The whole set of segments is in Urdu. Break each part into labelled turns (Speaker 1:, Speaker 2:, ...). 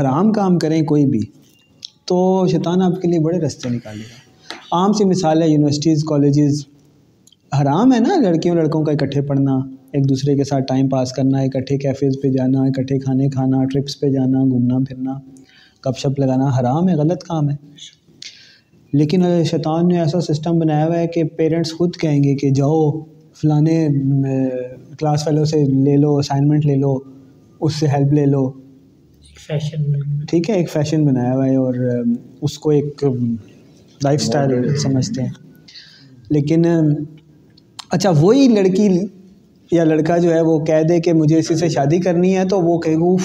Speaker 1: حرام کام کریں کوئی بھی، تو شیطان آپ کے لیے بڑے رستے نکالے گا۔ عام سی مثال ہے یونیورسٹیز کالجز حرام ہے نا لڑکیوں لڑکوں کا اکٹھے پڑھنا، ایک دوسرے کے ساتھ ٹائم پاس کرنا، اکٹھے کیفیز پہ جانا، اکٹھے کھانے کھانا ٹرپس پہ جانا، گھومنا پھرنا۔ گپ شپ لگانا حرام ہے، غلط کام ہے۔ لیکن شیطان نے ایسا سسٹم بنایا ہوا ہے کہ پیرنٹس خود کہیں گے کہ جاؤ، فلانے کلاس فیلو سے لے لو اسائنمنٹ لے لو، اس سے ہیلپ لے لو۔
Speaker 2: فیشن
Speaker 1: ٹھیک ہے ایک فیشن بنایا ہوا ہے اور اس کو ایک لائف اسٹائل سمجھتے ہیں۔ لیکن اچھا وہی لڑکی یا لڑکا جو ہے وہ کہہ دے کہ مجھے اسی سے شادی کرنی ہے تو وہ کہے گا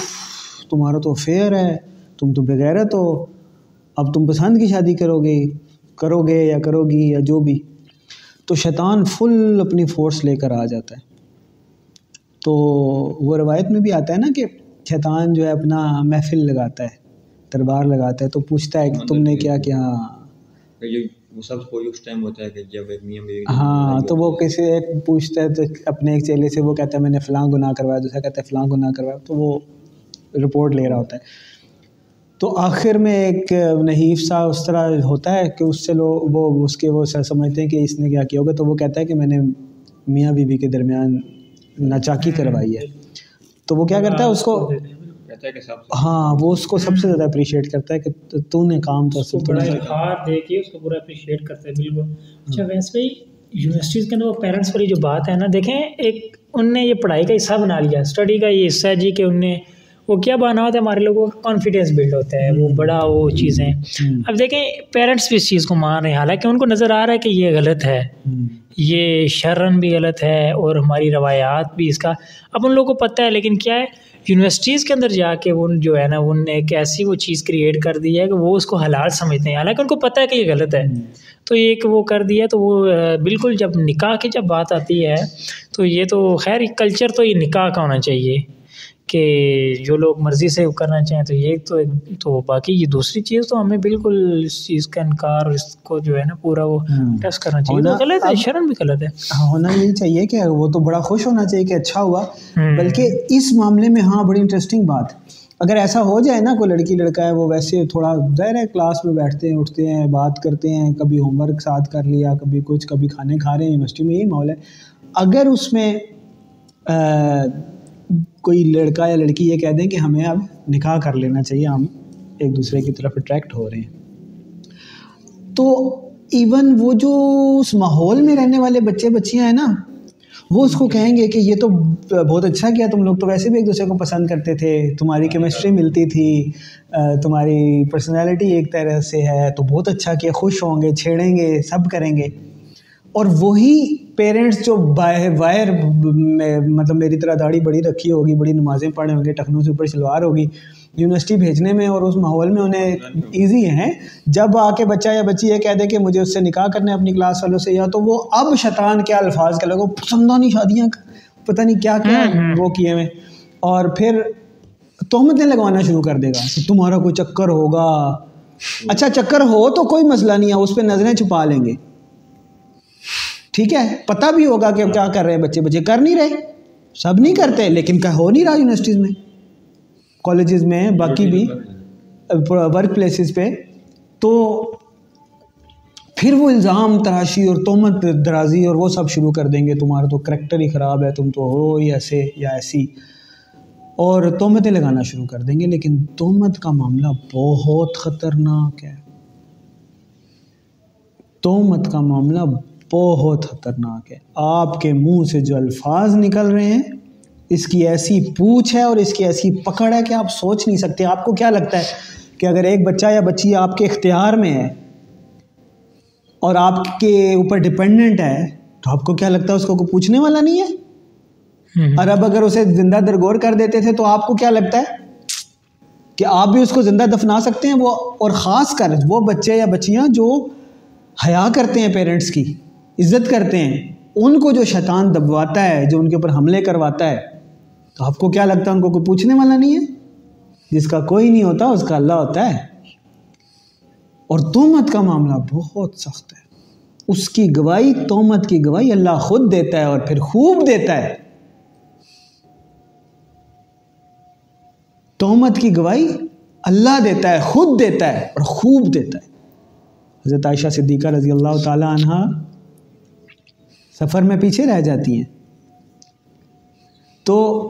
Speaker 1: تمہارا تو فیئر ہے تم تو بغیرت ہو۔ اب تم پسند کی شادی کرو گے کرو گے یا کرو گی یا جو بھی۔ تو شیطان فل اپنی فورس لے کر آ جاتا ہے۔ تو وہ روایت میں بھی آتا ہے نا کہ شیطان جو ہے اپنا محفل لگاتا ہے دربار لگاتا ہے تو پوچھتا ہے کہ تم نے کیا کیا؟ ہاں تو وہ کسی ایک پوچھتا ہے تو اپنے ایک چیلے سے وہ کہتا ہے میں نے فلاں گناہ کروایا دوسرا کہتا ہے فلاں گناہ کروایا تو وہ رپورٹ لے رہا ہوتا ہے۔ تو آخر میں ایک نحیف سا اس طرح ہوتا ہے کہ اس سے لوگ وہ اس کے وہ سمجھتے ہیں کہ اس نے کیا کیا ہوگا تو وہ کہتا ہے کہ میں نے میاں بیوی کے درمیان ناچاکی کروائی ہے۔ تو وہ کیا کرتا ہے اس کو ہاں وہ اس کو سب سے زیادہ اپریشیٹ کرتا ہے کہ تو نے کام تو
Speaker 2: ہاتھ دے کے اس کو پورا اپریشیٹ کرتا ہے بالکل۔ اچھا ویسے بھائی یونیورسٹیز کے اندر وہ پیرنٹس والی جو بات ہے نا دیکھیں ایک ان نے یہ پڑھائی کا حصہ بنا لیا اسٹڈی کا یہ حصہ ہے جی کہ ان نے وہ کیا بنا ہوتا ہے ہمارے لوگوں کا؟ کانفیڈینس بلڈ ہوتا ہے وہ بڑا وہ چیزیں اب دیکھیں پیرنٹس بھی اس چیز کو مان رہے ہیں۔ حالانکہ ان کو نظر آ رہا ہے کہ یہ غلط ہے۔ یہ شرن بھی غلط ہے اور ہماری روایات بھی اس کا۔ اب ان لوگوں کو پتہ ہے لیکن کیا ہے؟ یونیورسٹیز کے اندر جا کے ان جو ہے نا ان نے ایک ایسی وہ چیز کریٹ کر دی ہے کہ وہ اس کو حلال سمجھتے ہیں۔ حالانکہ ان کو پتہ ہے کہ یہ غلط ہے۔ تو یہ ایک وہ کر دیا تو وہ بالکل جب نکاح کی جب بات آتی ہے تو یہ تو خیر کلچر تو یہ نکاح کا ہونا چاہیے۔ کہ جو لوگ مرضی سے کرنا چاہیں تو یہ تو تو باقی یہ دوسری چیز تو ہمیں بالکل اس چیز کا انکار اس کو جو ہے نا پورا وہ ٹیسٹ کرنا چاہیے۔ غلط ہے شرم بھی غلط ہے۔
Speaker 1: ہونا یہی چاہیے کہ وہ تو بڑا خوش ہونا چاہیے کہ اچھا ہوا۔ بلکہ اس معاملے میں ہاں بڑی انٹرسٹنگ بات۔ اگر ایسا ہو جائے نا کوئی لڑکی لڑکا ہے وہ ویسے تھوڑا ظاہر ہے کلاس میں بیٹھتے ہیں اٹھتے ہیں بات کرتے ہیں کبھی ہوم ورک ساتھ کر لیا کبھی کچھ کبھی کھانے کھا رہے ہیں یونیورسٹی میں یہی ماحول ہے۔ اگر اس میں کوئی لڑکا یا لڑکی یہ کہہ دیں کہ ہمیں اب نکاح کر لینا چاہیے، ہم ایک دوسرے کی طرف اٹریکٹ ہو رہے ہیں۔ تو ایون وہ جو اس ماحول میں رہنے والے بچے بچیاں ہیں نا، وہ اس کو کہیں گے کہ یہ تو بہت اچھا کیا تم لوگ تو ویسے بھی ایک دوسرے کو پسند کرتے تھے، تمہاری کیمسٹری ملتی تھی تمہاری پرسنالٹی ایک طرح سے ہے، تو بہت اچھا کیا، خوش ہوں گے، چھیڑیں گے، سب کریں گے۔ اور وہی پیرنٹس جو وائر میں مطلب میری طرح داڑھی بڑی رکھی ہوگی بڑی نمازیں پڑھے ہوں گے ٹخنوں سے اوپر شلوار ہوگی یونیورسٹی بھیجنے میں اور اس ماحول میں انہیں ایزی ہیں۔ جب آ کے بچہ یا بچی یہ کہہ دے کہ مجھے اس سے نکاح کرنا ہے اپنی کلاس والوں سے یا تو وہ اب شیطان کیا الفاظ کے لوگوں پسندانی شادیاں پتہ نہیں کیا کیا وہ کیے ہوئے۔ اور پھر تہمتیں لگوانا شروع کر دے گا کہ تمہارا کوئی چکر ہوگا۔ اچھا چکر ہو تو کوئی مسئلہ نہیں ہے اس پہ نظریں چھپا لیں گے۔ ٹھیک ہے، پتہ بھی ہوگا کہ کیا کر رہے ہیں، بچے بچے کر نہیں رہے۔ سب نہیں کرتے، لیکن کیا ہو نہیں رہا یونیورسٹیز میں؟ کالجز میں، باقی بھی ورک پلیسز پہ۔ تو پھر وہ الزام، تراشی اور تومت درازی اور وہ سب شروع کر دیں گے، تمہارا تو کریکٹر ہی خراب ہے، تم تو ہو ہی ایسے یا ایسی۔ اور تومتیں لگانا شروع کر دیں گے، لیکن تومت کا معاملہ بہت خطرناک ہے۔ تومت کا معاملہ بہت خطرناک ہے۔ آپ کے منہ سے جو الفاظ نکل رہے ہیں اس کی ایسی پوچھ ہے اور اس کی ایسی پکڑ ہے کہ آپ سوچ نہیں سکتے۔ آپ کو کیا لگتا ہے کہ اگر ایک بچہ یا بچی آپ کے اختیار میں ہے اور آپ کے اوپر ڈپینڈنٹ ہے تو آپ کو کیا لگتا ہے اس کو کوئی پوچھنے والا نہیں ہے؟ اور اب اگر اسے زندہ درگور کر دیتے تھے تو آپ کو کیا لگتا ہے کہ آپ بھی اس کو زندہ دفنا سکتے ہیں؟ وہ اور خاص کر وہ بچے یا بچیاں جو حیا کرتے ہیں پیرنٹس کی۔ عزت کرتے ہیں، ان کو جو شیطان دبواتا ہے، جو ان کے اوپر حملے کرواتا ہے، تو آپ کو کیا لگتا ہے؟ ان کو کوئی پوچھنے والا نہیں ہے؟ جس کا کوئی نہیں ہوتا، اس کا اللہ ہوتا ہے۔ اور تومت کا معاملہ بہت سخت ہے۔ اس کی گواہی، تومت کی گواہی اللہ خود دیتا ہے اور پھر خوب دیتا ہے۔ تومت کی گواہی اللہ دیتا ہے، خود دیتا ہے اور خوب دیتا ہے۔ حضرت عائشہ صدیقہ رضی اللہ تعالی عنہ سفر میں پیچھے رہ جاتی ہیں۔ تو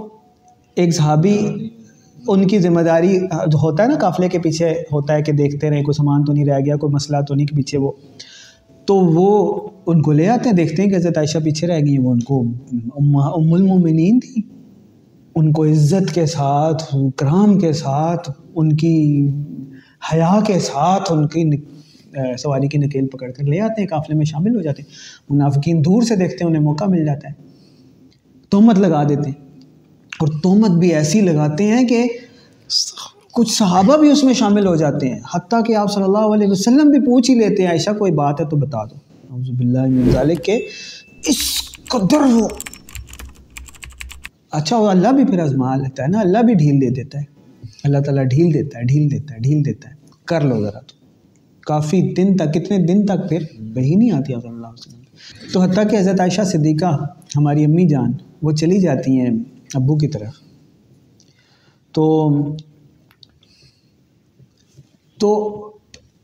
Speaker 1: ایک صحابی ان کی ذمہ داری ہوتا ہے نا قافلے کے پیچھے ہوتا ہے کہ دیکھتے رہیں، کوئی سامان تو نہیں رہ گیا، کوئی مسئلہ تو نہیں کہ پیچھے وہ۔ تو وہ ان کو لے آتے ہیں، دیکھتے ہیں کہ حضرت عائشہ پیچھے رہ گئی ہیں۔ وہ ان کو ام ام المومنین تھی ان کو عزت کے ساتھ، کرام کے ساتھ، ان کی حیا کے ساتھ، ان کی سواری کی نکیل پکڑ کر لے آتے ہیں، قافلے میں شامل ہو جاتے ہیں۔ منافقین دور سے دیکھتے ہیں، انہیں موقع مل جاتا ہے۔ تہمت لگا دیتے ہیں۔ اور تہمت بھی ایسی لگاتے ہیں کہ کچھ صحابہ بھی اس میں شامل ہو جاتے ہیں۔ حتیٰ کہ آپ صلی اللہ علیہ وسلم بھی پوچھ ہی لیتے ہیں ایسا کوئی بات ہے تو بتا دو۔ باللہ من ذالک کہ اس قدر وہ اچھا وہ اللہ بھی پھر آزما لیتا ہے نا، اللہ بھی ڈھیل دے دیتا ہے۔ اللہ تعالیٰ ڈھیل دیتا ہے، ڈھیل دیتا ہے، ڈھیل دیتا ہے۔ کر لو ذرا تو۔ کافی دن تک، کتنے دن تک پھر وہی نہیں آتی صلی اللہ علیہ وسلم تو حتیٰ کہ حضرت عائشہ صدیقہ، ہماری امی جان، وہ چلی جاتی ہیں ابو کی طرف۔ تو تو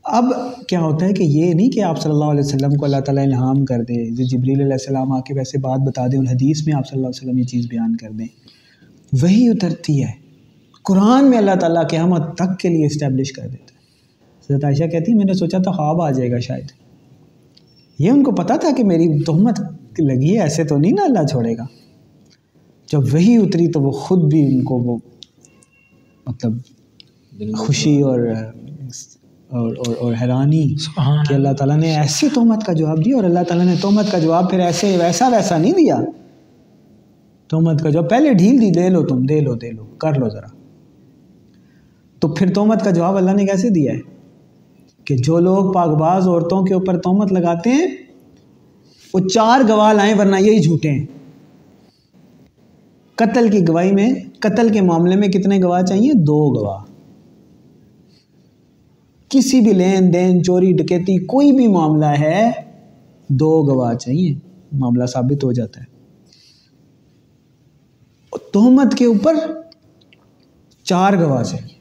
Speaker 1: اب کیا ہوتا ہے کہ یہ نہیں کہ آپ صلی اللہ علیہ وسلم کو اللہ تعالیٰ الہام کر دے، جو جبریل علیہ السلام آ کے ویسے بات بتا دیں اور حدیث میں آپ صلی اللہ علیہ وسلم یہ چیز بیان کر دیں۔ وہی اترتی ہے۔ قرآن میں اللہ تعالیٰ کے ہم تک کے لیے اسٹیبلش کر دیتا ہے۔ حضرت عائشہ کہتی میں نے سوچا تھا خواب آ جائے گا شاید۔ یہ ان کو پتا تھا کہ میری تہمت لگی ہے ایسے تو نہیں نا اللہ چھوڑے گا۔ جب وہی اتری تو وہ خود بھی ان کو وہ مطلب خوشی اور اور اور, اور حیرانی کہ اللہ تعالیٰ نے ایسی تہمت کا جواب دیا اور اللہ تعالیٰ نے تہمت کا جواب پھر ایسے ویسا ویسا نہیں دیا۔ تہمت کا جواب پہلے ڈھیل دی دے لو تم دے لو دے لو کر لو ذرا۔ تو پھر تہمت کا جواب اللہ نے کیسے دیا ہے؟ کہ جو لوگ پاک باز عورتوں کے اوپر تہمت لگاتے ہیں، وہ چار گواہ لائیں ورنہ یہی جھوٹے ہیں۔ قتل کی گواہی میں، قتل کے معاملے میں کتنے گواہ چاہیے؟ دو گواہ۔ کسی بھی لین دین، چوری، ڈکیتی، کوئی بھی معاملہ ہے، دو گواہ چاہیے۔ معاملہ ثابت ہو جاتا ہے۔ تہمت کے اوپر چار گواہ چاہیے۔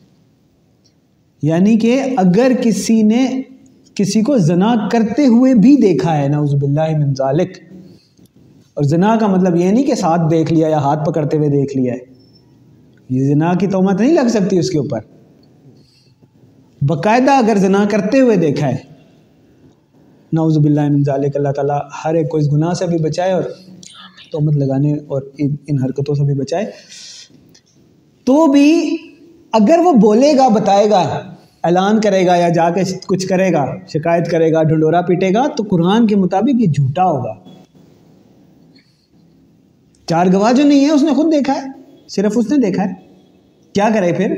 Speaker 1: یعنی کہ اگر کسی نے کسی کو زنا کرتے ہوئے بھی دیکھا ہے، نعوذ باللہ من ذالک۔ اور زنا کا مطلب یہ نہیں کہ ساتھ دیکھ لیا یا ہاتھ پکڑتے ہوئے دیکھ لیا ہے۔ یہ زنا کی تہمت نہیں لگ سکتی اس کے اوپر۔ باقاعدہ اگر زنا کرتے ہوئے دیکھا ہے، نعوذ باللہ من ذالک، اللہ تعالیٰ ہر ایک کو اس گناہ سے بھی بچائے اور تہمت لگانے اور ان حرکتوں سے بھی بچائے۔ تو بھی اگر وہ بولے گا، بتائے گا اعلان کرے گا یا جا کے کچھ کرے گا، شکایت کرے گا، ڈھنڈورا پیٹے گا، تو قرآن کے مطابق یہ جھوٹا ہوگا۔ چار گواہ جو نہیں ہے اس نے خود دیکھا ہے، صرف اس نے دیکھا ہے۔ کیا کرے پھر؟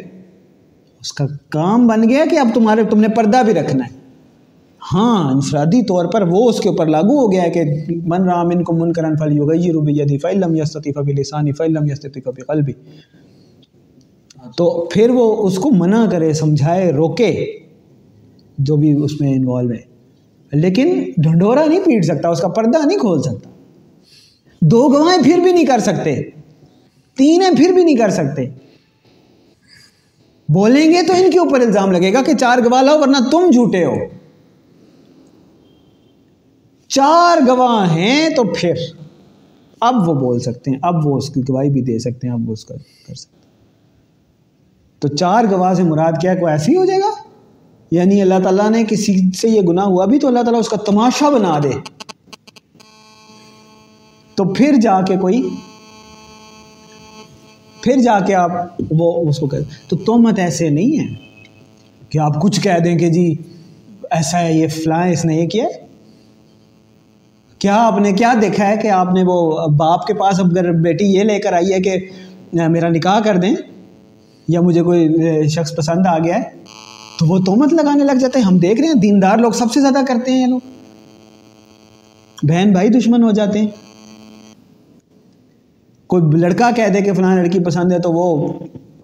Speaker 1: اس کا کام بن گیا کہ اب تمہارے، تم نے پردہ بھی رکھنا ہے۔ ہاں انفرادی طور پر وہ اس کے اوپر لاگو ہو گیا ہے کہ من رام ان کو من کرن فل یوگ روبی فعلم یستیف اب لسانی فعلم یستیف اب قلبی تو پھر وہ اس کو منع کرے، سمجھائے، روکے جو بھی اس میں انوالو ہے۔ لیکن ڈھنڈورا نہیں پیٹ سکتا، اس کا پردہ نہیں کھول سکتا۔ دو گواہیں پھر بھی نہیں کر سکتے۔ تین ہیں پھر بھی نہیں کر سکتے۔ بولیں گے تو ان کے اوپر الزام لگے گا کہ چار گواہ لاؤ، ورنہ تم جھوٹے ہو۔ چار گواہ ہیں تو پھر اب وہ بول سکتے ہیں، اب وہ اس کی گواہی بھی دے سکتے ہیں، اب وہ اس کا کر سکتے ہیں۔ تو چار گواہ سے مراد کیا کوئی ایسی ہو جائے گا؟ یعنی اللہ تعالیٰ نے کسی سے یہ گناہ ہوا بھی تو اللہ تعالیٰ اس کا تماشا بنا دے۔ تو پھر جا کے کوئی، پھر جا کے آپ وہ، اس کو کہ تو تہمت ایسے نہیں ہے کہ آپ کچھ کہہ دیں کہ جی ایسا ہے، یہ فلاں اس نے یہ کیا کیا آپ نے کیا دیکھا ہے کہ آپ نے وہ باپ کے پاس اگر بیٹی یہ لے کر آئی ہے کہ میرا نکاح کر دیں؟ یا مجھے کوئی شخص پسند آ گیا ہے، تو وہ تہمت لگانے لگ جاتے ہیں ہم دیکھ رہے ہیں، دیندار لوگ سب سے زیادہ کرتے ہیں یہ لوگ۔ بہن بھائی دشمن ہو جاتے ہیں۔ کوئی لڑکا کہہ دے کہ فلاں لڑکی پسند ہے تو وہ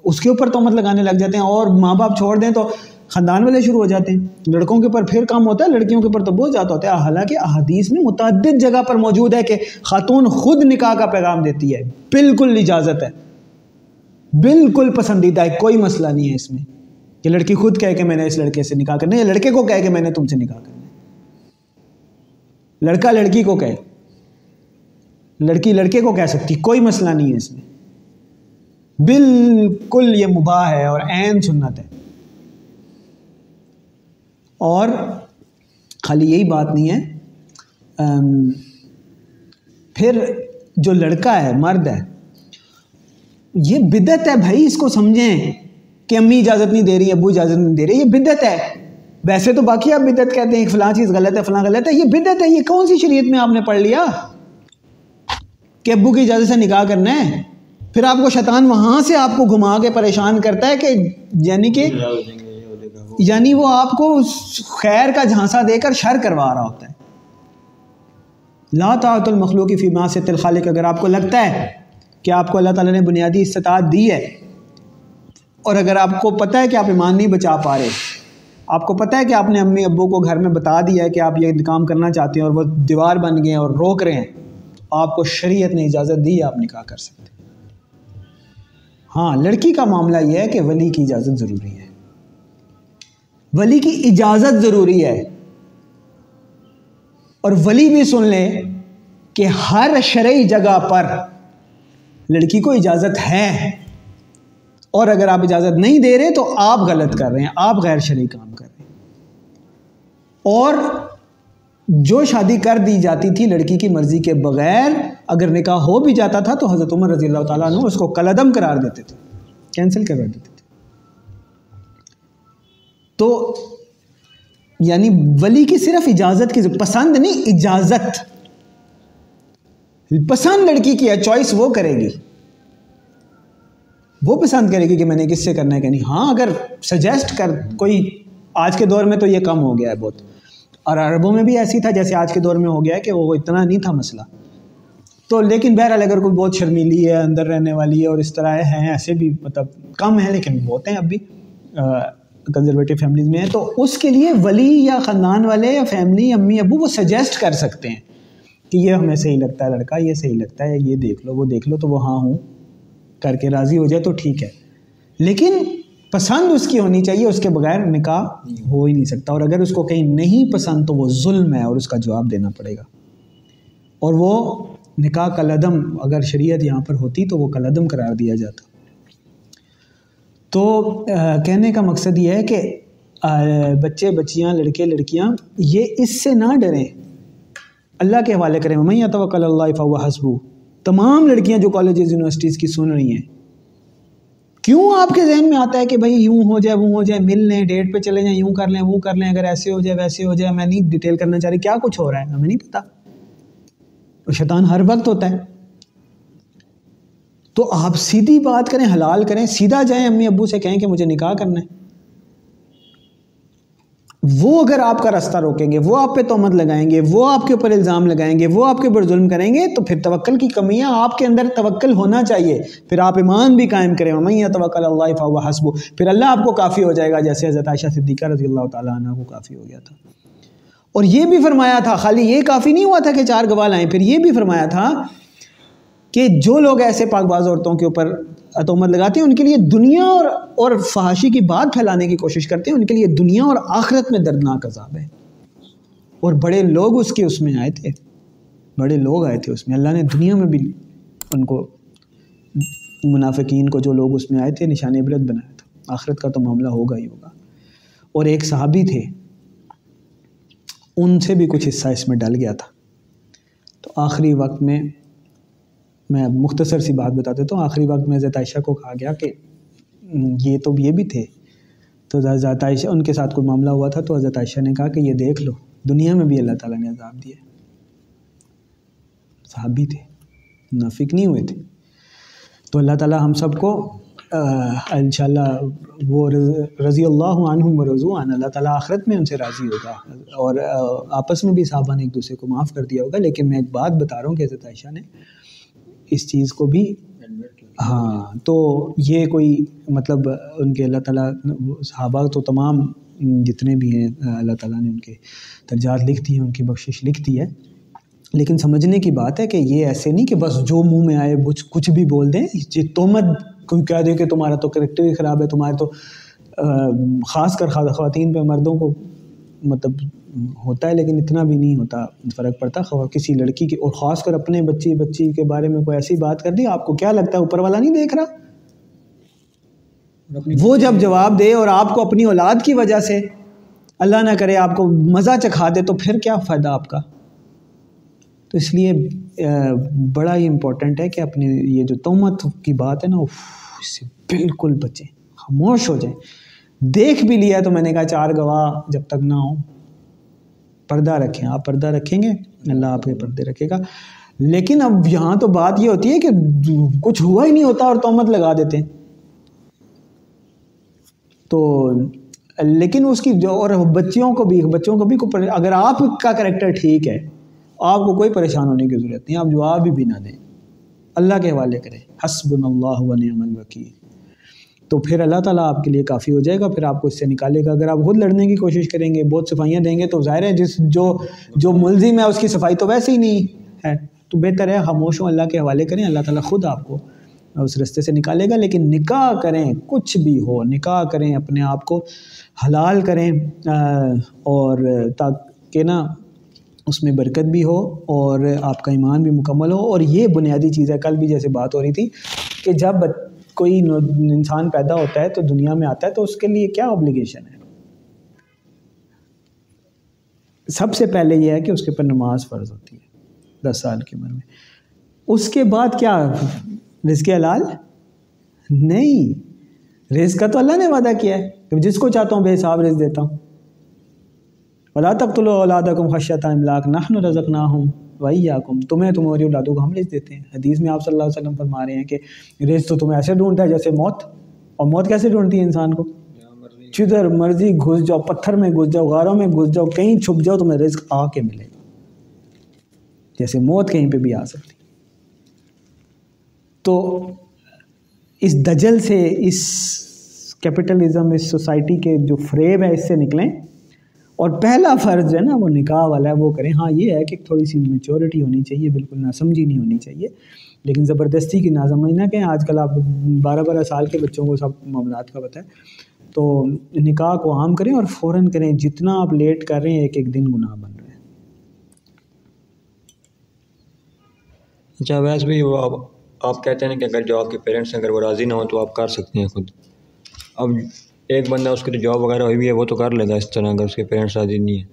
Speaker 1: اس کے اوپر تہمت لگانے لگ جاتے ہیں، اور ماں باپ چھوڑ دیں تو خاندان والے شروع ہو جاتے ہیں۔ لڑکوں کے اوپر پھر کام ہوتا ہے، لڑکیوں کے اوپر تو بہت زیادہ ہوتا ہے۔ حالانکہ احادیث میں متعدد جگہ پر موجود ہے کہ خاتون خود نکاح کا پیغام دیتی ہے، بالکل اجازت ہے۔ بالکل پسندیدہ ہے، کوئی مسئلہ نہیں ہے اس میں۔ یہ لڑکی خود کہے کہ میں نے اس لڑکے سے نکاح کرنا یا لڑکے کو کہے کہ میں نے تم سے نکاح کرنا لڑکا لڑکی کو کہے۔ لڑکی لڑکے کو کہہ سکتی، کوئی مسئلہ نہیں ہے اس میں۔ بالکل یہ مباح ہے اور عین سنت ہے۔ اور خالی یہی بات نہیں ہے پھر جو لڑکا ہے، مرد ہے یہ بدت ہے بھائی، اس کو سمجھیں کہ امی اجازت نہیں دے رہی، ابو اجازت نہیں دے رہی، یہ بدت ہے۔ ویسے تو باقی آپ بدت کہتے ہیں، فلاں چیز غلط ہے، فلاں غلط ہے، یہ بدت ہے، یہ کون سی شریعت میں آپ نے پڑھ لیا؟ کہ ابو کی اجازت سے نکاح کرنا ہے، پھر آپ کو شیطان وہاں سے آپ کو گھما کے پریشان کرتا ہے کہ یعنی کہ یعنی وہ آپ کو خیر کا جھانسا دے کر شر کروا رہا ہوتا ہے۔ لا تعت المخلوق کی فیما سے تلخالق اگر آپ کو لگتا ہے کہ آپ کو اللہ تعالیٰ نے بنیادی استطاعت دی ہے۔ اور اگر آپ کو پتہ ہے کہ آپ ایمان نہیں بچا پا رہے، آپ کو پتہ ہے کہ آپ نے امی ابو کو گھر میں بتا دیا ہے کہ آپ یہ کام کرنا چاہتے ہیں اور وہ دیوار بن گئے ہیں اور روک رہے ہیں، آپ کو شریعت نے اجازت دی ہے آپ نکاح کر سکتے ہاں لڑکی کا معاملہ یہ ہے کہ ولی کی اجازت ضروری ہے۔ ولی کی اجازت ضروری ہے۔ اور ولی بھی سن لیں کہ ہر شرعی جگہ پر لڑکی کو اجازت ہے۔ اور اگر آپ اجازت نہیں دے رہے تو آپ غلط کر رہے ہیں، آپ غیر شرعی کام کر رہے ہیں۔ اور جو شادی کر دی جاتی تھی لڑکی کی مرضی کے بغیر، اگر نکاح ہو بھی جاتا تھا تو حضرت عمر رضی اللہ تعالیٰ عنہ اس کو کلدم قرار دیتے تھے، کینسل کروا دیتے تھے۔ تو یعنی ولی کی صرف اجازت کی پسند نہیں، اجازت۔ پسند لڑکی کی ہے چوائس وہ کرے گی۔ وہ پسند کرے گی کہ میں نے کس سے کرنا ہے کہ نہیں۔ ہاں اگر سجیسٹ کر کوئی آج کے دور میں تو یہ کم ہو گیا ہے بہت۔ اور عربوں میں بھی ایسی تھا جیسے آج کے دور میں ہو گیا ہے کہ وہ اتنا نہیں تھا مسئلہ۔ تو لیکن بہرحال اگر کوئی بہت شرمیلی ہے، اندر رہنے والی ہے اور اس طرح ہیں، ایسے بھی مطلب کم ہیں، لیکن بہت ہیں اب بھی کنزرویٹو فیملیز میں ہیں۔ تو اس کے لیے ولی یا خاندان والے یا فیملی امی، ابو، وہ سجیسٹ کر سکتے ہیں۔ کہ یہ ہمیں صحیح لگتا ہے، لڑکا یہ صحیح لگتا ہے، یہ دیکھ لو، وہ دیکھ لو تو وہ ہاں ہوں، کر کے راضی ہو جائے تو ٹھیک ہے۔ لیکن پسند اس کی ہونی چاہیے، اس کے بغیر نکاح ہو ہی نہیں سکتا۔ اور اگر اس کو کہیں نہیں پسند تو وہ ظلم ہے اور اس کا جواب دینا پڑے گا۔ اور وہ نکاح کلعدم اگر شریعت یہاں پر ہوتی تو وہ کلعدم قرار دیا جاتا۔ تو کہنے کا مقصد یہ ہے کہ بچے، بچیاں، لڑکے، لڑکیاں، یہ اس سے نہ ڈریں۔ اللہ کے حوالے کریں میں توکل اللہ فو حسبو تمام لڑکیاں جو کالجز یونیورسٹیز کی سن رہی ہیں، کیوں آپ کے ذہن میں آتا ہے کہ بھائی یوں ہو جائے، وہ ہو جائے، مل لیں ڈیٹ پہ چلے جائیں، یوں کر لیں، وہ کر لیں، اگر ایسے ہو جائے، ویسے ہو جائے، میں نہیں ڈیٹیل کرنا چاہ رہی، کیا کچھ ہو رہا ہے؟ ہمیں نہیں پتا۔ شیطان ہر وقت ہوتا ہے۔ تو آپ سیدھی بات کریں، حلال کریں، سیدھا جائیں، امی ابو سے کہیں کہ مجھے نکاح کرنا ہے۔ وہ اگر آپ کا راستہ روکیں گے، وہ آپ پہ تہمت لگائیں گے، وہ آپ کے اوپر الزام لگائیں گے، وہ آپ کے اوپر ظلم کریں گے، تو پھر توکل کی کمیاں آپ کے اندر توکل ہونا چاہیے۔ پھر آپ ایمان بھی قائم کریں۔ میں توکل اللہ فا حسب پھر اللہ آپ کو کافی ہو جائے گا، جیسے حضرت عائشہ صدیقہ رضی اللہ تعالیٰ عنہ کو کافی ہو گیا تھا۔ اور یہ بھی فرمایا تھا، خالی یہ کافی نہیں ہوا تھا کہ چار گوال آئیں پھر یہ بھی فرمایا تھا کہ جو لوگ ایسے پاک باز عورتوں کے اوپر اتومت لگاتے ہیں، ان کے لیے دنیا اور اور فحاشی کی بات پھیلانے کی کوشش کرتے ہیں، ان کے لیے دنیا اور آخرت میں دردناک عذاب ہے۔ اور بڑے لوگ اس کے اس میں آئے تھے۔ بڑے لوگ آئے تھے اس میں۔ اللہ نے دنیا میں بھی ان کو منافقین کو جو لوگ اس میں آئے تھے، نشان عبرت بنایا تھا۔ آخرت کا تو معاملہ ہوگا ہی ہوگا۔ اور ایک صحابی تھے۔ ان سے بھی کچھ حصہ اس میں ڈل گیا تھا۔ تو آخری وقت میں میں مختصر سی بات بتا دیتا ہوں آخری وقت میں حضرت عائشہ کو کہا گیا کہ یہ تو یہ بھی تھے۔ تو حضرت عائشہ، ان کے ساتھ کوئی معاملہ ہوا تھا؟ تو حضرت عائشہ نے کہا کہ یہ دیکھ لو، دنیا میں بھی اللہ تعالیٰ نے عذاب دیا صحابی تھے نافک نہیں ہوئے تھے۔ تو اللہ تعالیٰ ہم سب کو ان شاء اللہ وہ رضی اللہ عنہ و عن اللہ تعالیٰ آخرت میں ان سے راضی ہوگا۔ اور آپس میں بھی صحابہ نے ایک دوسرے کو معاف کر دیا ہوگا۔ لیکن میں ایک بات بتا رہا ہوں کہ حضرت عائشہ نے اس چیز کو بھی ہاں تو یہ کوئی مطلب ان کے اللہ تعالیٰ صحابہ تو تمام جتنے بھی ہیں اللہ تعالیٰ نے ان کے درجات لکھ دی ہیں ان کی بخشش لکھ دی ہے۔ لیکن سمجھنے کی بات ہے کہ یہ ایسے نہیں کہ بس جو منہ میں آئے کچھ بھی بول دیں یہ تومت کوئی کہہ دے کہ تمہارا تو کریکٹر ہی خراب ہے تمہارے تو خاص کر خواتین پہ مردوں کو مطلب ہوتا ہے، لیکن اتنا بھی نہیں ہوتا، فرق پڑتا۔ کسی لڑکی کے اور خاص کر اپنے بچی بچی کے بارے میں کوئی ایسی بات کر دی، آپ کو کیا لگتا ہے؟ اوپر والا نہیں دیکھ رہا؟ وہ جب جواب دے اور آپ کو اپنی اولاد کی وجہ سے اللہ نہ کرے آپ کو مزہ چکھا دے، تو پھر کیا فائدہ آپ کا؟ تو اس لیے بڑا ہی امپورٹنٹ ہے کہ اپنی یہ جو تومت کی بات ہے نا اس سے بالکل بچیں، خاموش ہو جائیں۔ دیکھ بھی لیا تو میں نے کہا، چار گواہ جب تک نہ ہو پردہ رکھیں۔ آپ پردہ رکھیں گے، اللہ آپ کے پردے رکھے گا۔ لیکن اب یہاں تو بات یہ ہوتی ہے کہ کچھ ہوا ہی نہیں ہوتا اور تومت لگا دیتے۔ ہیں تو لیکن اس کی جو اور بچیوں کو بھی بچوں کو بھی اگر آپ کا کریکٹر ٹھیک ہے، آپ کو کوئی پریشان ہونے کی ضرورت نہیں، آپ جواب بھی نہ دیں۔ اللہ کے حوالے کریں۔ حسب اللہ و نعم الوکیل۔ تو پھر اللہ تعالیٰ آپ کے لیے کافی ہو جائے گا، پھر آپ کو اس سے نکالے گا۔ اگر آپ خود لڑنے کی کوشش کریں گے، بہت صفائیاں دیں گے، تو ظاہر ہے جس جو جو ملزم ہے، اس کی صفائی تو ویسے ہی نہیں ہے۔ تو بہتر ہے خاموش ہوں، اللہ کے حوالے کریں، اللہ تعالیٰ خود آپ کو اس رستے سے نکالے گا۔ لیکن نکاح کریں، کچھ بھی ہو، نکاح کریں، اپنے آپ کو حلال کریں اور تاکہ نا اس میں برکت بھی ہو اور آپ کا ایمان بھی مکمل ہو۔ اور یہ بنیادی چیز ہے، کل بھی جیسے بات ہو رہی تھی کہ جب کوئی انسان پیدا ہوتا ہے تو دنیا میں آتا ہے، تو اس کے لیے کیا آبلیگیشن ہے؟ سب سے پہلے یہ ہے کہ اس کے اوپر نماز فرض ہوتی ہے، دس سال کی عمر میں۔ اس کے بعد کیا رزق حلال؟ نہیں۔ رزق کا تو اللہ نے وعدہ کیا ہے کہ جس کو چاہتا ہوں بے حساب رزق دیتا ہوں۔ ولا تک تو اولاد خشیت املاک نہ رزق نہ ہوں وہی یا کم، تمہیں تمہاری اولادوں کو ہم رزق دیتے ہیں۔ حدیث میں آپ صلی اللہ علیہ وسلم فرما رہے ہیں کہ رزق تو تمہیں ایسے ڈھونڈتا ہے جیسے موت، اور موت کیسے ڈھونڈتی ہے انسان کو؟ جدھر مرضی گھس جاؤ، پتھر میں گھس جاؤ، غاروں میں گھس جاؤ، کہیں چھپ جاؤ، تمہیں رزق آ کے ملے۔ جیسے موت کہیں پہ بھی آ سکتی۔ تو اس دجل سے، اس کیپٹلزم اس سوسائٹی کے جو فریب ہے، اس سے نکلیں۔ اور پہلا فرض جو ہے نا، وہ نکاح والا ہے، وہ کریں ہاں یہ ہے کہ تھوڑی سی میچورٹی ہونی چاہیے، بالکل نہ سمجھی نہیں ہونی چاہیے۔ لیکن زبردستی کی نہ سمجھ نہ کہیں آج کل آپ بارہ بارہ سال کے بچوں کو سب معاملات کا پتہ ہے۔ تو نکاح کو عام کریں اور فوراً کریں، جتنا آپ لیٹ کر رہے ہیں، ایک ایک دن گناہ بن رہے ہیں۔
Speaker 3: اچھا ویسے بھی وہ آپ آپ کہتے ہیں کہ اگر جو آپ کے پیرنٹس ہیں، اگر وہ راضی نہ ہوں تو آپ کر سکتے ہیں خود۔ اب ایک بندہ اس کی جو جاب وغیرہ ہوئی بھی ہے وہ تو کر لے گا اس طرح اگر اس کے پیرنٹس راضی نہیں ہیں۔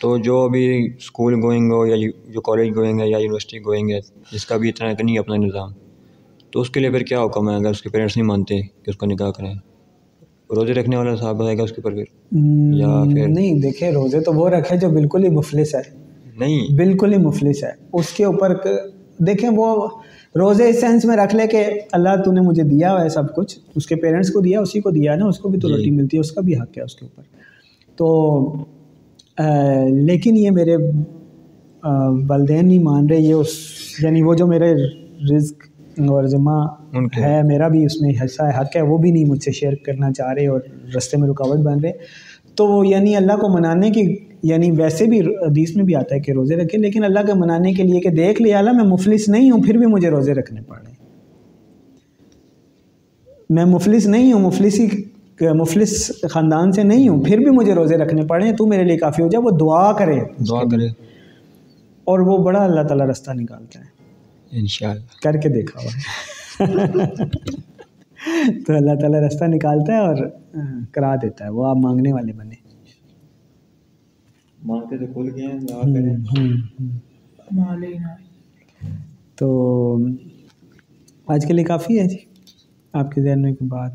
Speaker 3: تو جو ابھی اسکول گوئنگ ہو یا جو کالج گوئنگ ہے یا یونیورسٹی گوئنگ ہے جس کا بھی اتنا نہیں اپنا نظام۔ تو اس کے لیے پھر کیا حکم ہے اگر اس کے پیرنٹس نہیں مانتے کہ اس کا نکاح کریں؟ روزے رکھنے والا صاحب بتائے گا اس کے اوپر پھر؟
Speaker 1: یا پھر؟ نہیں دیکھیں روزے تو وہ رکھے جو بالکل ہی مفلس ہے۔
Speaker 3: نہیں۔
Speaker 1: بالکل ہی مفلس ہے۔ اس کے اوپر دیکھیں وہ روزے اس سینس میں رکھ لے کہ اللہ تو نے مجھے دیا ہوا ہے سب کچھ اس کے پیرنٹس کو دیا اسی کو دیا نا اس کو بھی تو جی۔ روٹی ملتی ہے اس کا بھی حق ہے اس کے اوپر۔ تو لیکن یہ میرے والدین نہیں مان رہے یہ اس یعنی وہ جو میرے رزق اور ذمہ ہے میرا بھی اس میں حصہ ہے حق ہے وہ بھی نہیں مجھ سے شیئر کرنا چاہ رہے اور رستے میں رکاوٹ بن رہے۔ تو وہ یعنی اللہ کو منانے کی یعنی ویسے بھی حدیث میں بھی آتا ہے کہ روزے رکھے لیکن اللہ کے منانے کے لیے کہ دیکھ لیا اللہ میں مفلس نہیں ہوں پھر بھی مجھے روزے رکھنے پڑے۔ میں مفلس نہیں ہوں مفلسی مفلس خاندان سے نہیں ہوں پھر بھی مجھے روزے رکھنے پڑے تو میرے لیے کافی ہو جائے وہ دعا کرے۔
Speaker 3: دعا کرے۔
Speaker 1: اور وہ بڑا اللہ تعالیٰ رستہ نکالتا ہے۔
Speaker 3: انشاءاللہ۔
Speaker 1: کر کے دیکھا ہوا تو اللہ تعالیٰ رستہ نکالتا ہے اور کرا دیتا ہے وہ آپ مانگنے والے بنے۔
Speaker 3: مانگتے تو کھل گئے
Speaker 1: تو آج کے لیے کافی ہے جی۔ آپ کے ذہن میں کوئی بات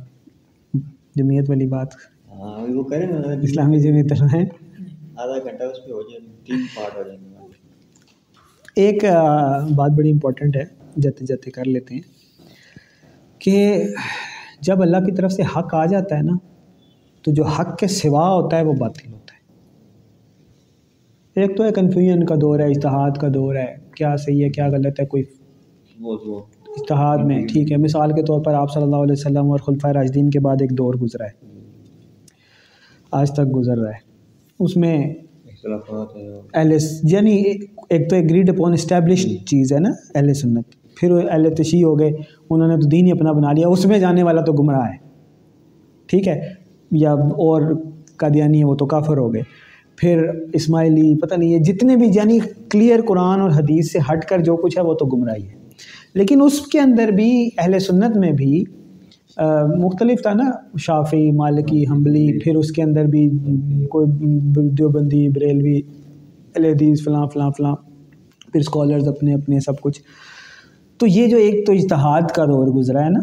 Speaker 1: جمعیت والی بات۔
Speaker 3: ہاں وہ کریں نا
Speaker 1: اسلامی جمعیت ہے۔
Speaker 3: آدھا گھنٹہ اس پہ ہو جائے تین پارٹ ہو جائیں گے۔
Speaker 1: ایک بات بڑی امپورٹنٹ ہے جاتے جاتے کر لیتے ہیں۔ کہ جب اللہ کی طرف سے حق آ جاتا ہے نا تو جو حق کے سوا ہوتا ہے وہ باطل ہوتا ہے۔ ایک تو ہے کنفیوژن کا دور ہے اشتہاد کا دور ہے۔ کیا صحیح ہے کیا غلط ہے کوئی اشتہاد میں۔ ٹھیک ہے مثال کے طور پر آپ صلی اللہ علیہ وسلم اور خلفۂ راجدین کے بعد ایک دور گزرا ہے۔ آج تک گزر رہا ہے۔ اس میں یعنی ایک تو ایک اپون اسٹیبلش چیز ہے نا اہل سنت۔ پھر اہل تشیع ہو گئے انہوں نے تو دین ہی اپنا بنا لیا۔ اس میں جانے والا تو گمراہ ہے۔ ٹھیک ہے یا اور قادیانی ہے وہ تو کافر ہو گئے۔ پھر اسماعیلی، پتہ نہیں ہے، جتنے بھی یعنی کلیئر قرآن اور حدیث سے ہٹ کر جو کچھ ہے، وہ تو گمراہی ہے۔ لیکن اس کے اندر بھی اہل سنت میں بھی مختلف تھا نا شافی مالکی، حنبلی، پھر اس کے اندر بھی کوئی دیوبندی، بریلوی حدیث، فلاں فلاں فلاں، پھر اسکالرز اپنے اپنے سب کچھ۔ تو یہ جو ایک تو اجتہاد کا دور گزرا ہے نا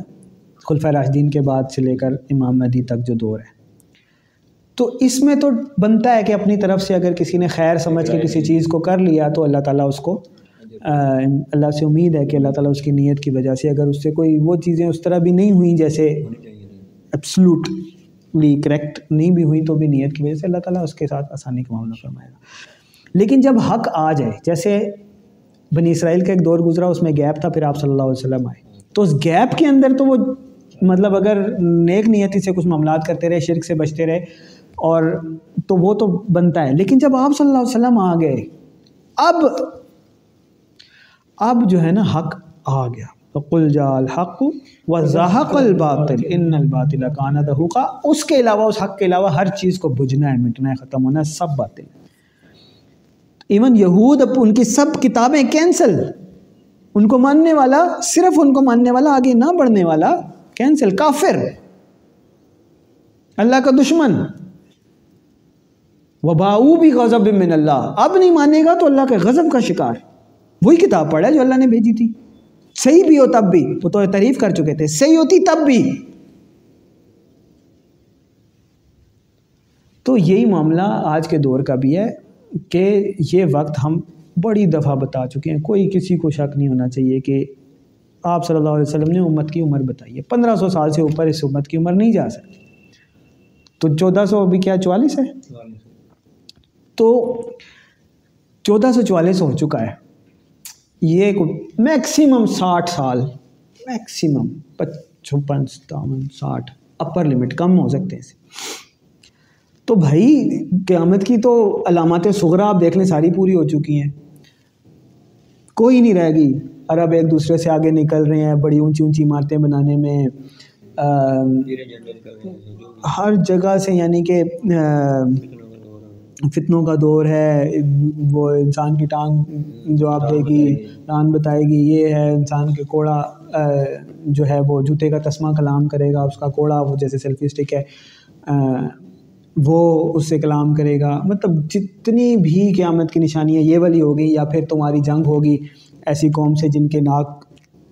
Speaker 1: خلفہ راشدین کے بعد سے لے کر امام مہدی تک جو دور ہے۔ تو اس میں تو بنتا ہے کہ اپنی طرف سے اگر کسی نے خیر سمجھ کے کسی چیز کو کر لیا تو اللہ تعالیٰ اس کو اللہ سے امید ہے کہ اللہ تعالیٰ اس کی نیت کی وجہ سے اگر اس سے کوئی وہ چیزیں اس طرح بھی نہیں ہوئیں جیسے ایپسلوٹلی کریکٹ نہیں بھی ہوئی تو بھی نیت کی وجہ سے اللہ تعالیٰ اس کے ساتھ آسانی کا معاملہ فرمائے گا۔ لیکن جب حق آ جائے، جیسے بنی اسرائیل کا ایک دور گزرا، اس میں گیپ تھا، پھر آپ صلی اللہ علیہ وسلم آئے۔ تو اس گیپ کے اندر تو وہ مطلب اگر نیک نیتی سے کچھ معاملات کرتے رہے، شرک سے بچتے رہے اور تو وہ تو بنتا ہے۔ لیکن جب آپ صلی اللہ علیہ وسلم آ گئے، اب اب جو ہے نا حق آ گیا۔ قل جا الحق و ذاحق الباطل ان الباطل کانا دہوقا اس کے علاوہ، اس حق کے علاوہ ہر چیز کو بجھنا ہے، مٹنا ہے، ختم ہونا ہے، سب باطل۔ ایون یہود ان کی سب کتابیں کینسل۔ ان کو ماننے والا، صرف ان کو ماننے والا، آگے نہ بڑھنے والا، کینسل، کافر۔ اللہ کا دشمن۔ وباؤ بھی غضب من اللہ۔ اب نہیں مانے گا تو اللہ کے غضب کا شکار۔ وہی کتاب پڑھا جو اللہ نے بھیجی تھی۔ صحیح بھی ہو تب بھی۔ وہ تو تعریف کر چکے تھے۔ صحیح ہوتی تب بھی۔ تو یہی معاملہ آج کے دور کا بھی ہے کہ یہ وقت ہم بڑی دفعہ بتا چکے ہیں۔ کوئی کسی کو شک نہیں ہونا چاہیے کہ آپ صلی اللہ علیہ وسلم نے امت کی عمر بتائی ہے۔ پندرہ سو سال سے اوپر اس امت کی عمر نہیں جا سکتی۔ تو چودہ سو ابھی کیا چوالیس ہے؟ تو چودہ سو چوالیس ہو چکا ہے۔ یہ میکسیمم ساٹھ سال، میکسیمم چھپن ستاون، ساٹھ، اپر لمٹ کم ہو سکتے ہیں۔ تو بھائی، قیامت کی تو علامات سغرا آپ دیکھ لیں، ساری پوری ہو چکی ہیں۔ کوئی نہیں رہے گی۔ عرب ایک دوسرے سے آگے نکل رہے ہیں، بڑی اونچی اونچی عمارتیں بنانے میں۔ ہر جگہ سے یعنی کہ فتنوں کا دور ہے وہ انسان کی ٹانگ جو آپ دے گی ٹانگ بتائے گی یہ ہے انسان کے کوڑا جو ہے وہ جوتے کا تسمہ کلام کرے گا اس کا کوڑا وہ جیسے سیلفی اسٹک ہے وہ اس سے کلام کرے گا۔ مطلب جتنی بھی قیامت کی نشانیاں یہ والی ہوگی یا پھر تمہاری جنگ ہوگی ایسی قوم سے جن کے ناک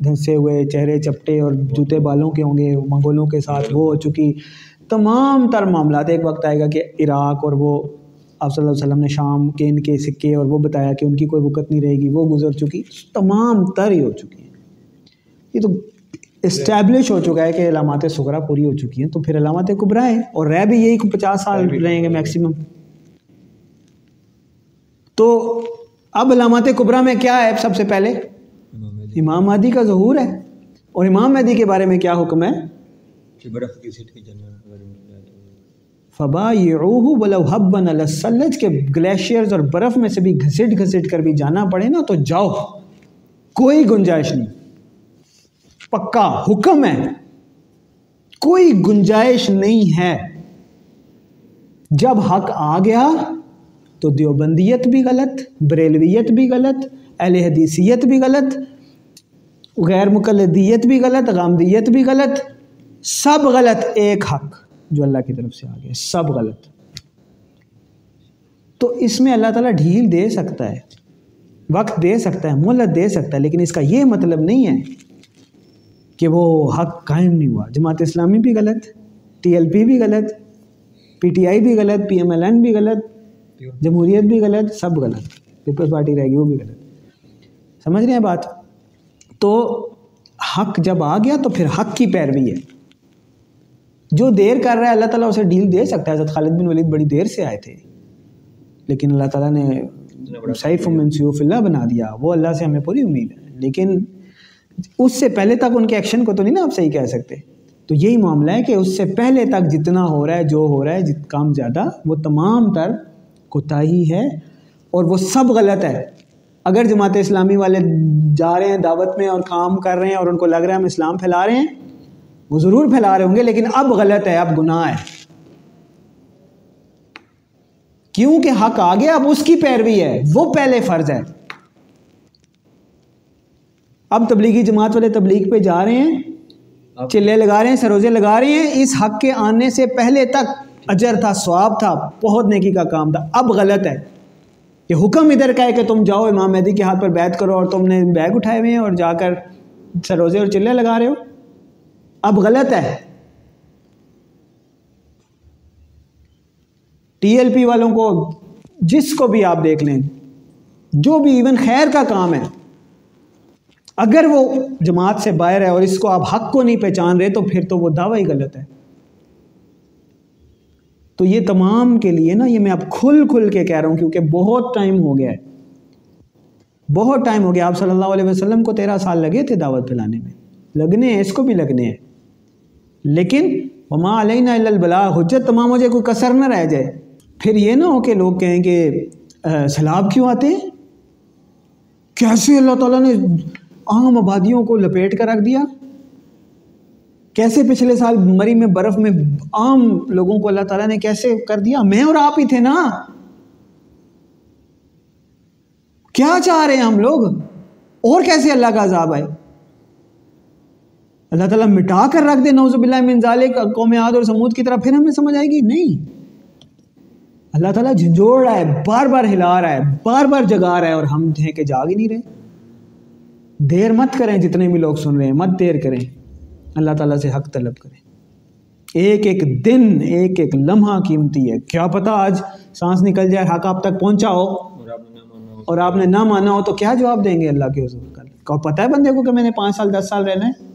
Speaker 1: دھنسے ہوئے چہرے چپٹے اور جوتے بالوں کے ہوں گے منگولوں کے ساتھ وہ ہو چکی۔ تمام تر معاملات ایک وقت آئے گا کہ عراق اور وہ آپ صلی اللہ علیہ وسلم نے شام کے ان کے سکے اور وہ بتایا کہ ان کی کوئی وقت نہیں رہے گی وہ گزر چکی تمام تر ہی ہو چکی ہیں۔ یہ تو اسٹیبلش ہو چکا ہے کہ علامات سغرا پوری ہو چکی ہیں تو پھر علامات قبرا ہیں اور رہ بھی یہی پچاس سال رہیں گے میکسیمم تو اب علامات قبرا میں کیا ہے سب سے پہلے؟ امام مہدی۔ کا ظہور ہے۔ اور امام مہدی کے بارے میں کیا حکم ہے؟ فبا یہ بلو حبن السلج کے گلیشیئرز اور برف میں سے بھی گھسٹ گھسٹ کر بھی جانا پڑے نا، تو جاؤ، کوئی گنجائش نہیں۔ پکا حکم ہے۔ کوئی گنجائش نہیں ہے۔ جب حق آ گیا تو دیوبندیت بھی غلط، بریلویت بھی غلط، اہل حدیثیت بھی غلط، غیر مقلدیت بھی غلط، غامدیت بھی غلط، سب غلط، ایک حق۔ جو اللہ کی طرف سے آ گئے سب غلط۔ تو اس میں اللہ تعالیٰ ڈھیل دے سکتا ہے، وقت دے سکتا ہے، مہلت دے سکتا ہے، لیکن اس کا یہ مطلب نہیں ہے کہ وہ حق قائم نہیں ہوا۔ جماعت اسلامی بھی غلط، ٹی ایل پی بھی غلط، پی ٹی آئی بھی غلط، پی ایم ایل این بھی غلط، جمہوریت بھی غلط، سب غلط۔ پیپلز پارٹی رہے گی وہ بھی غلط۔ سمجھ رہے ہیں بات؟ تو حق جب آ گیا تو پھر حق کی پیروی ہے۔ جو دیر کر رہا ہے اللہ تعالیٰ اسے ڈیل دے سکتا ہے۔ حضرت خالد بن ولید بڑی دیر سے آئے تھے۔ لیکن اللہ تعالیٰ نے سیف من سیوف اللہ بنا دیا۔ وہ اللہ سے ہمیں پوری امید ہے۔ لیکن اس سے پہلے تک ان کے ایکشن کو تو نہیں نا آپ صحیح کہہ سکتے۔ تو یہی معاملہ ہے کہ اس سے پہلے تک جتنا ہو رہا ہے جو ہو رہا ہے جت کام زیادہ وہ تمام تر کوتاہی ہے اور وہ سب غلط ہے۔ اگر جماعت اسلامی والے جا رہے ہیں دعوت میں اور کام کر رہے ہیں اور ان کو لگ رہا ہے ہم اسلام پھیلا رہے ہیں وہ ضرور پھیلا رہے ہوں گے لیکن اب غلط ہے اب گناہ ہے۔ کیونکہ حق آ گیا اب اس کی پیروی ہے وہ پہلے فرض ہے۔ اب تبلیغی جماعت والے تبلیغ پہ جا رہے ہیں چلے لگا رہے ہیں سروزے لگا رہے ہیں۔ اس حق کے آنے سے پہلے تک اجر تھا سواب تھا بہت نیکی کا کام تھا۔ اب غلط ہے یہ حکم ادھر کا ہے کہ تم جاؤ امام مہدی کے ہاتھ پر بیت کرو اور تم نے بیگ اٹھائے ہوئے ہیں اور جا کر سروزے اور چلے لگا رہے ہو۔ اب غلط ہے۔ ٹی ایل پی والوں کو جس کو بھی آپ دیکھ لیں، جو بھی ایون خیر کا کام ہے، اگر وہ جماعت سے باہر ہے اور اس کو آپ حق کو نہیں پہچان رہے، تو پھر تو وہ دعویٰ ہی غلط ہے۔ تو یہ تمام کے لیے نا، یہ میں اب کھل کھل کے کہہ رہا ہوں، کیونکہ بہت ٹائم ہو گیا ہے۔ بہت ٹائم ہو گیا۔ آپ صلی اللہ علیہ وسلم کو تیرہ سال لگے تھے دعوت پھیلانے میں۔ لگنے ہیں، اس کو بھی لگنے ہیں۔ لیکن وما علینا البلا حجت تمام ہو جائے، کوئی کثر نہ رہ جائے۔ پھر یہ نہ ہو کہ لوگ کہیں کہ سیلاب کیوں آتے ہیں؟ کیسے اللہ تعالیٰ نے عام آبادیوں کو لپیٹ کر رکھ دیا؟ کیسے پچھلے سال مری میں، برف میں عام لوگوں کو اللہ تعالیٰ نے کیسے کر دیا؟ میں اور آپ ہی تھے نا۔ کیا چاہ رہے ہیں ہم لوگ؟ اور کیسے اللہ کا عذاب آئے؟ اللہ تعالیٰ مٹا کر رکھ دے نوز باللہ من ذالک، قوم عاد اور سمود کی طرح پھر ہمیں سمجھ آئے گی، نہیں۔ اللہ تعالیٰ جھنجھوڑ رہا ہے، بار بار ہلا رہا ہے، بار بار جگا رہا ہے اور ہم ہیں کہ جاگ ہی نہیں رہے۔ دیر مت کریں جتنے بھی لوگ سن رہے ہیں، مت دیر کریں۔ اللہ تعالیٰ سے حق طلب کریں۔ ایک ایک دن، ایک ایک لمحہ قیمتی ہے۔ کیا پتہ آج سانس نکل جائے، حق آپ تک پہنچا ہو۔ اور آپ نے نہ مانا ہو تو کیا جواب دیں گے اللہ کے حضور کل پتہ ہے بندے کو کہ میں نے پانچ سال، دس سال رہنا ہے؟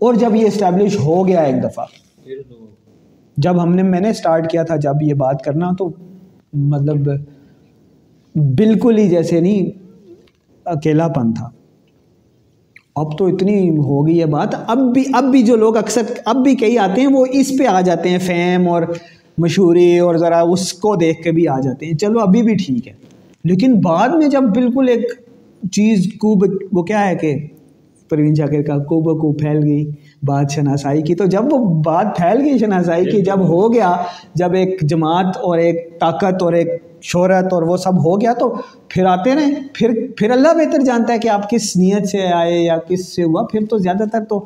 Speaker 1: اور جب یہ اسٹیبلش ہو گیا ایک دفعہ، جب ہم نے میں نے اسٹارٹ کیا تھا جب یہ بات کرنا، تو مطلب بالکل ہی جیسے نہیں اکیلا پن تھا۔ اب تو اتنی ہو گئی ہے بات۔ اب بھی اب بھی جو لوگ اکثر اب بھی کئی آتے ہیں، وہ اس پہ آ جاتے ہیں فیم اور مشہوری اور ذرا اس کو دیکھ کے بھی آ جاتے ہیں۔ چلو، ابھی بھی ٹھیک ہے۔ لیکن بعد میں جب بالکل ایک چیز کو وہ کیا ہے کہ پروین شاکر کا کو بکو پھیل گئی بات شناسائی کی۔ تو جب وہ بات پھیل گئی شناسائی کی جب ہو گیا جب ایک جماعت اور ایک طاقت اور ایک شہرت اور وہ سب ہو گیا تو پھر آتے رہیں پھر پھر اللہ بہتر جانتا ہے کہ آپ کس نیت سے آئے یا کس سے ہوا۔ پھر تو زیادہ تر تو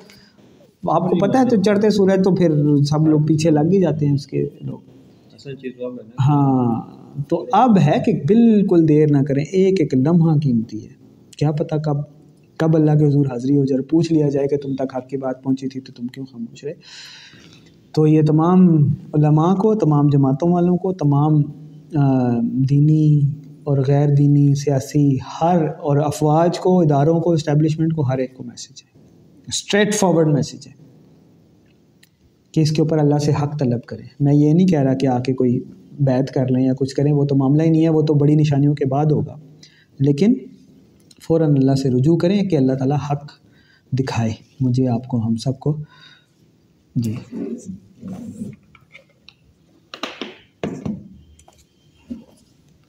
Speaker 1: آپ کو پتہ ہے تو چڑھتے سورج تو پھر سب لوگ پیچھے لگ ہی جاتے ہیں اس کے لوگ۔ ہاں تو اب ہے کہ بالکل دیر نہ کریں۔ ایک ایک لمحہ قیمتی ہے۔ کیا پتہ کب کب اللہ کے حضور حاضری ہو جائے پوچھ لیا جائے کہ تم تک حق کی بات پہنچی تھی تو تم کیوں خاموش رہے؟ تو یہ تمام علماء کو، تمام جماعتوں والوں کو، تمام دینی اور غیر دینی، سیاسی، ہر اور افواج کو، اداروں کو اسٹیبلشمنٹ کو، ہر ایک کو میسیج ہے۔ اسٹریٹ فارورڈ میسیج ہے کہ اس کے اوپر اللہ سے حق طلب کریں۔ میں یہ نہیں کہہ رہا کہ آ کے کوئی بیت کر لیں یا کچھ کریں، وہ تو معاملہ ہی نہیں ہے، وہ تو بڑی نشانیوں کے بعد ہوگا۔ لیکن فوراً اللہ سے رجوع کریں کہ اللہ تعالیٰ حق دکھائے۔ مجھے آپ کو ہم سب کو۔ جی۔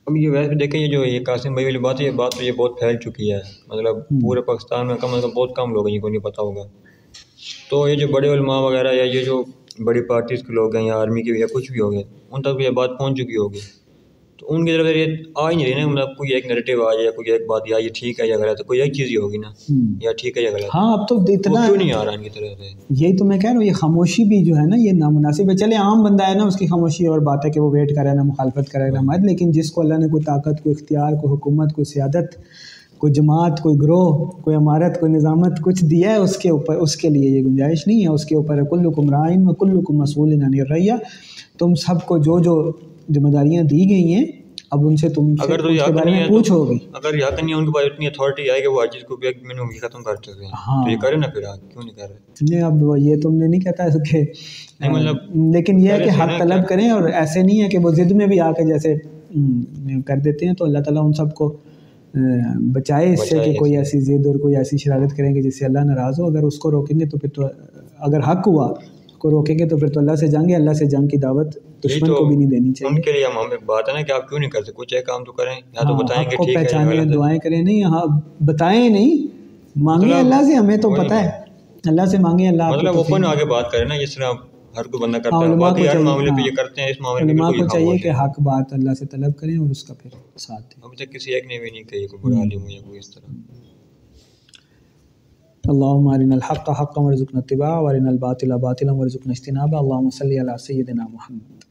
Speaker 3: اب یہ ویسے دیکھیں یہ جو یہ قاسم بھائی والی بات ہے یہ بات تو یہ بہت پھیل چکی ہے۔ مطلب پورے پاکستان میں کم از کم بہت کم لوگ ہیں جن کو نہیں پتہ ہوگا۔ تو یہ جو بڑے علماء وغیرہ یا یہ جو بڑی پارٹیز کے لوگ ہیں یا آرمی کے یا کچھ بھی ہو گئے ان تک یہ بات پہنچ چکی ہوگی۔ تو ان کی طرف یہ آ ہی نہیں رہی نا مطلب کوئی ایک نیگیٹو آ جائے کوئی ایک بات یا یہ ٹھیک ہے یا غلط ہے کوئی ایک چیز ہی ہوگی نا یا ٹھیک ہے یا غلط
Speaker 1: ہاں اب تو اتنا
Speaker 3: کیوں نہیں آ رہا ان کی طرف سے؟
Speaker 1: یہی تو میں کہہ رہا ہوں یہ خاموشی بھی جو ہے نا یہ نامناسب ہے۔ چلے عام بندہ ہے نا اس کی خاموشی اور بات ہے کہ وہ ویٹ کرے نا مخالفت کرے نا مت لیکن جس کو اللہ نے کوئی طاقت کوئی اختیار کوئی حکومت کوئی سیادت کوئی جماعت کوئی گروہ کوئی عمارت کوئی نظامت کچھ دیا ہے اس کے اوپر اس کے لیے یہ گنجائش نہیں ہے۔ اس کے اوپر کل کمرائن و کل مسول رہی تم سب کو جو جو ذمہ داریاں دی گئی ہیں اب ان سے تم
Speaker 3: اگر تو
Speaker 1: کے بارے میں پوچھو گی
Speaker 3: اگر حق نہیں ہے ان کے پاس اتنی اتھارٹی آئے کہ وہ چیز کو بھی ایک منٹ میں ختم کر سکتے ہیں۔
Speaker 1: ہاں۔
Speaker 3: تو یہ کرے نا پھر کیوں نہیں کر رہے؟
Speaker 1: نہیں اب یہ تم نے نہیں کہتا کہ
Speaker 3: مطلب
Speaker 1: لیکن یہ ہے کہ حق طلب کریں اور ایسے نہیں ہے کہ وہ ضد میں بھی آ کے جیسے کر دیتے ہیں تو اللہ تعالیٰ ان سب کو بچائے اس سے کہ کوئی ایسی ضد اور کوئی ایسی شرارت کریں گے جس سے اللہ ناراض ہو۔ اگر اس کو روکیں گے تو پھر تو اگر حق ہوا کو روکیں گے تو پھر تو اللہ سے جائیں گے اللہ سے جنگ کی دعوت دشمن کو بھی نہیں دینی چاہیے۔
Speaker 3: ان کے لیے ہم بات ہے نا کہ آپ کیوں نہیں کرتے؟ کچھ ایک کام تو کریں یا تو
Speaker 1: ہاں،
Speaker 3: بتائیں کہ ٹھیک ہے
Speaker 1: پہچانے دعائیں کریں۔ نہیں ہاں بتائیں نہیں مانگیں مطلب اللہ سے ہمیں تو پتہ ہے۔ اللہ سے مانگیں اللہ
Speaker 3: مطلب اوپن آگے بات کریں نا جس طرح ہر کوئی بندہ کرتا ہے۔ باقی ہر معاملے پہ یہ ہاں، کرتے ہیں اس معاملے میں کوئی
Speaker 1: چاہیے کہ حق بات اللہ سے طلب کریں اور اس کا پھر ساتھ دیں۔
Speaker 3: ابھی تک کسی ایک نے بھی نہیں کہی کوئی برا عالم ہو یا کوئی اس طرح۔
Speaker 1: اللهم ارنا الحق حقا وارزقنا اتباعه وارنا الباطل باطلا وارزقنا اجتنابه. اللهم صل على سيدنا محمد.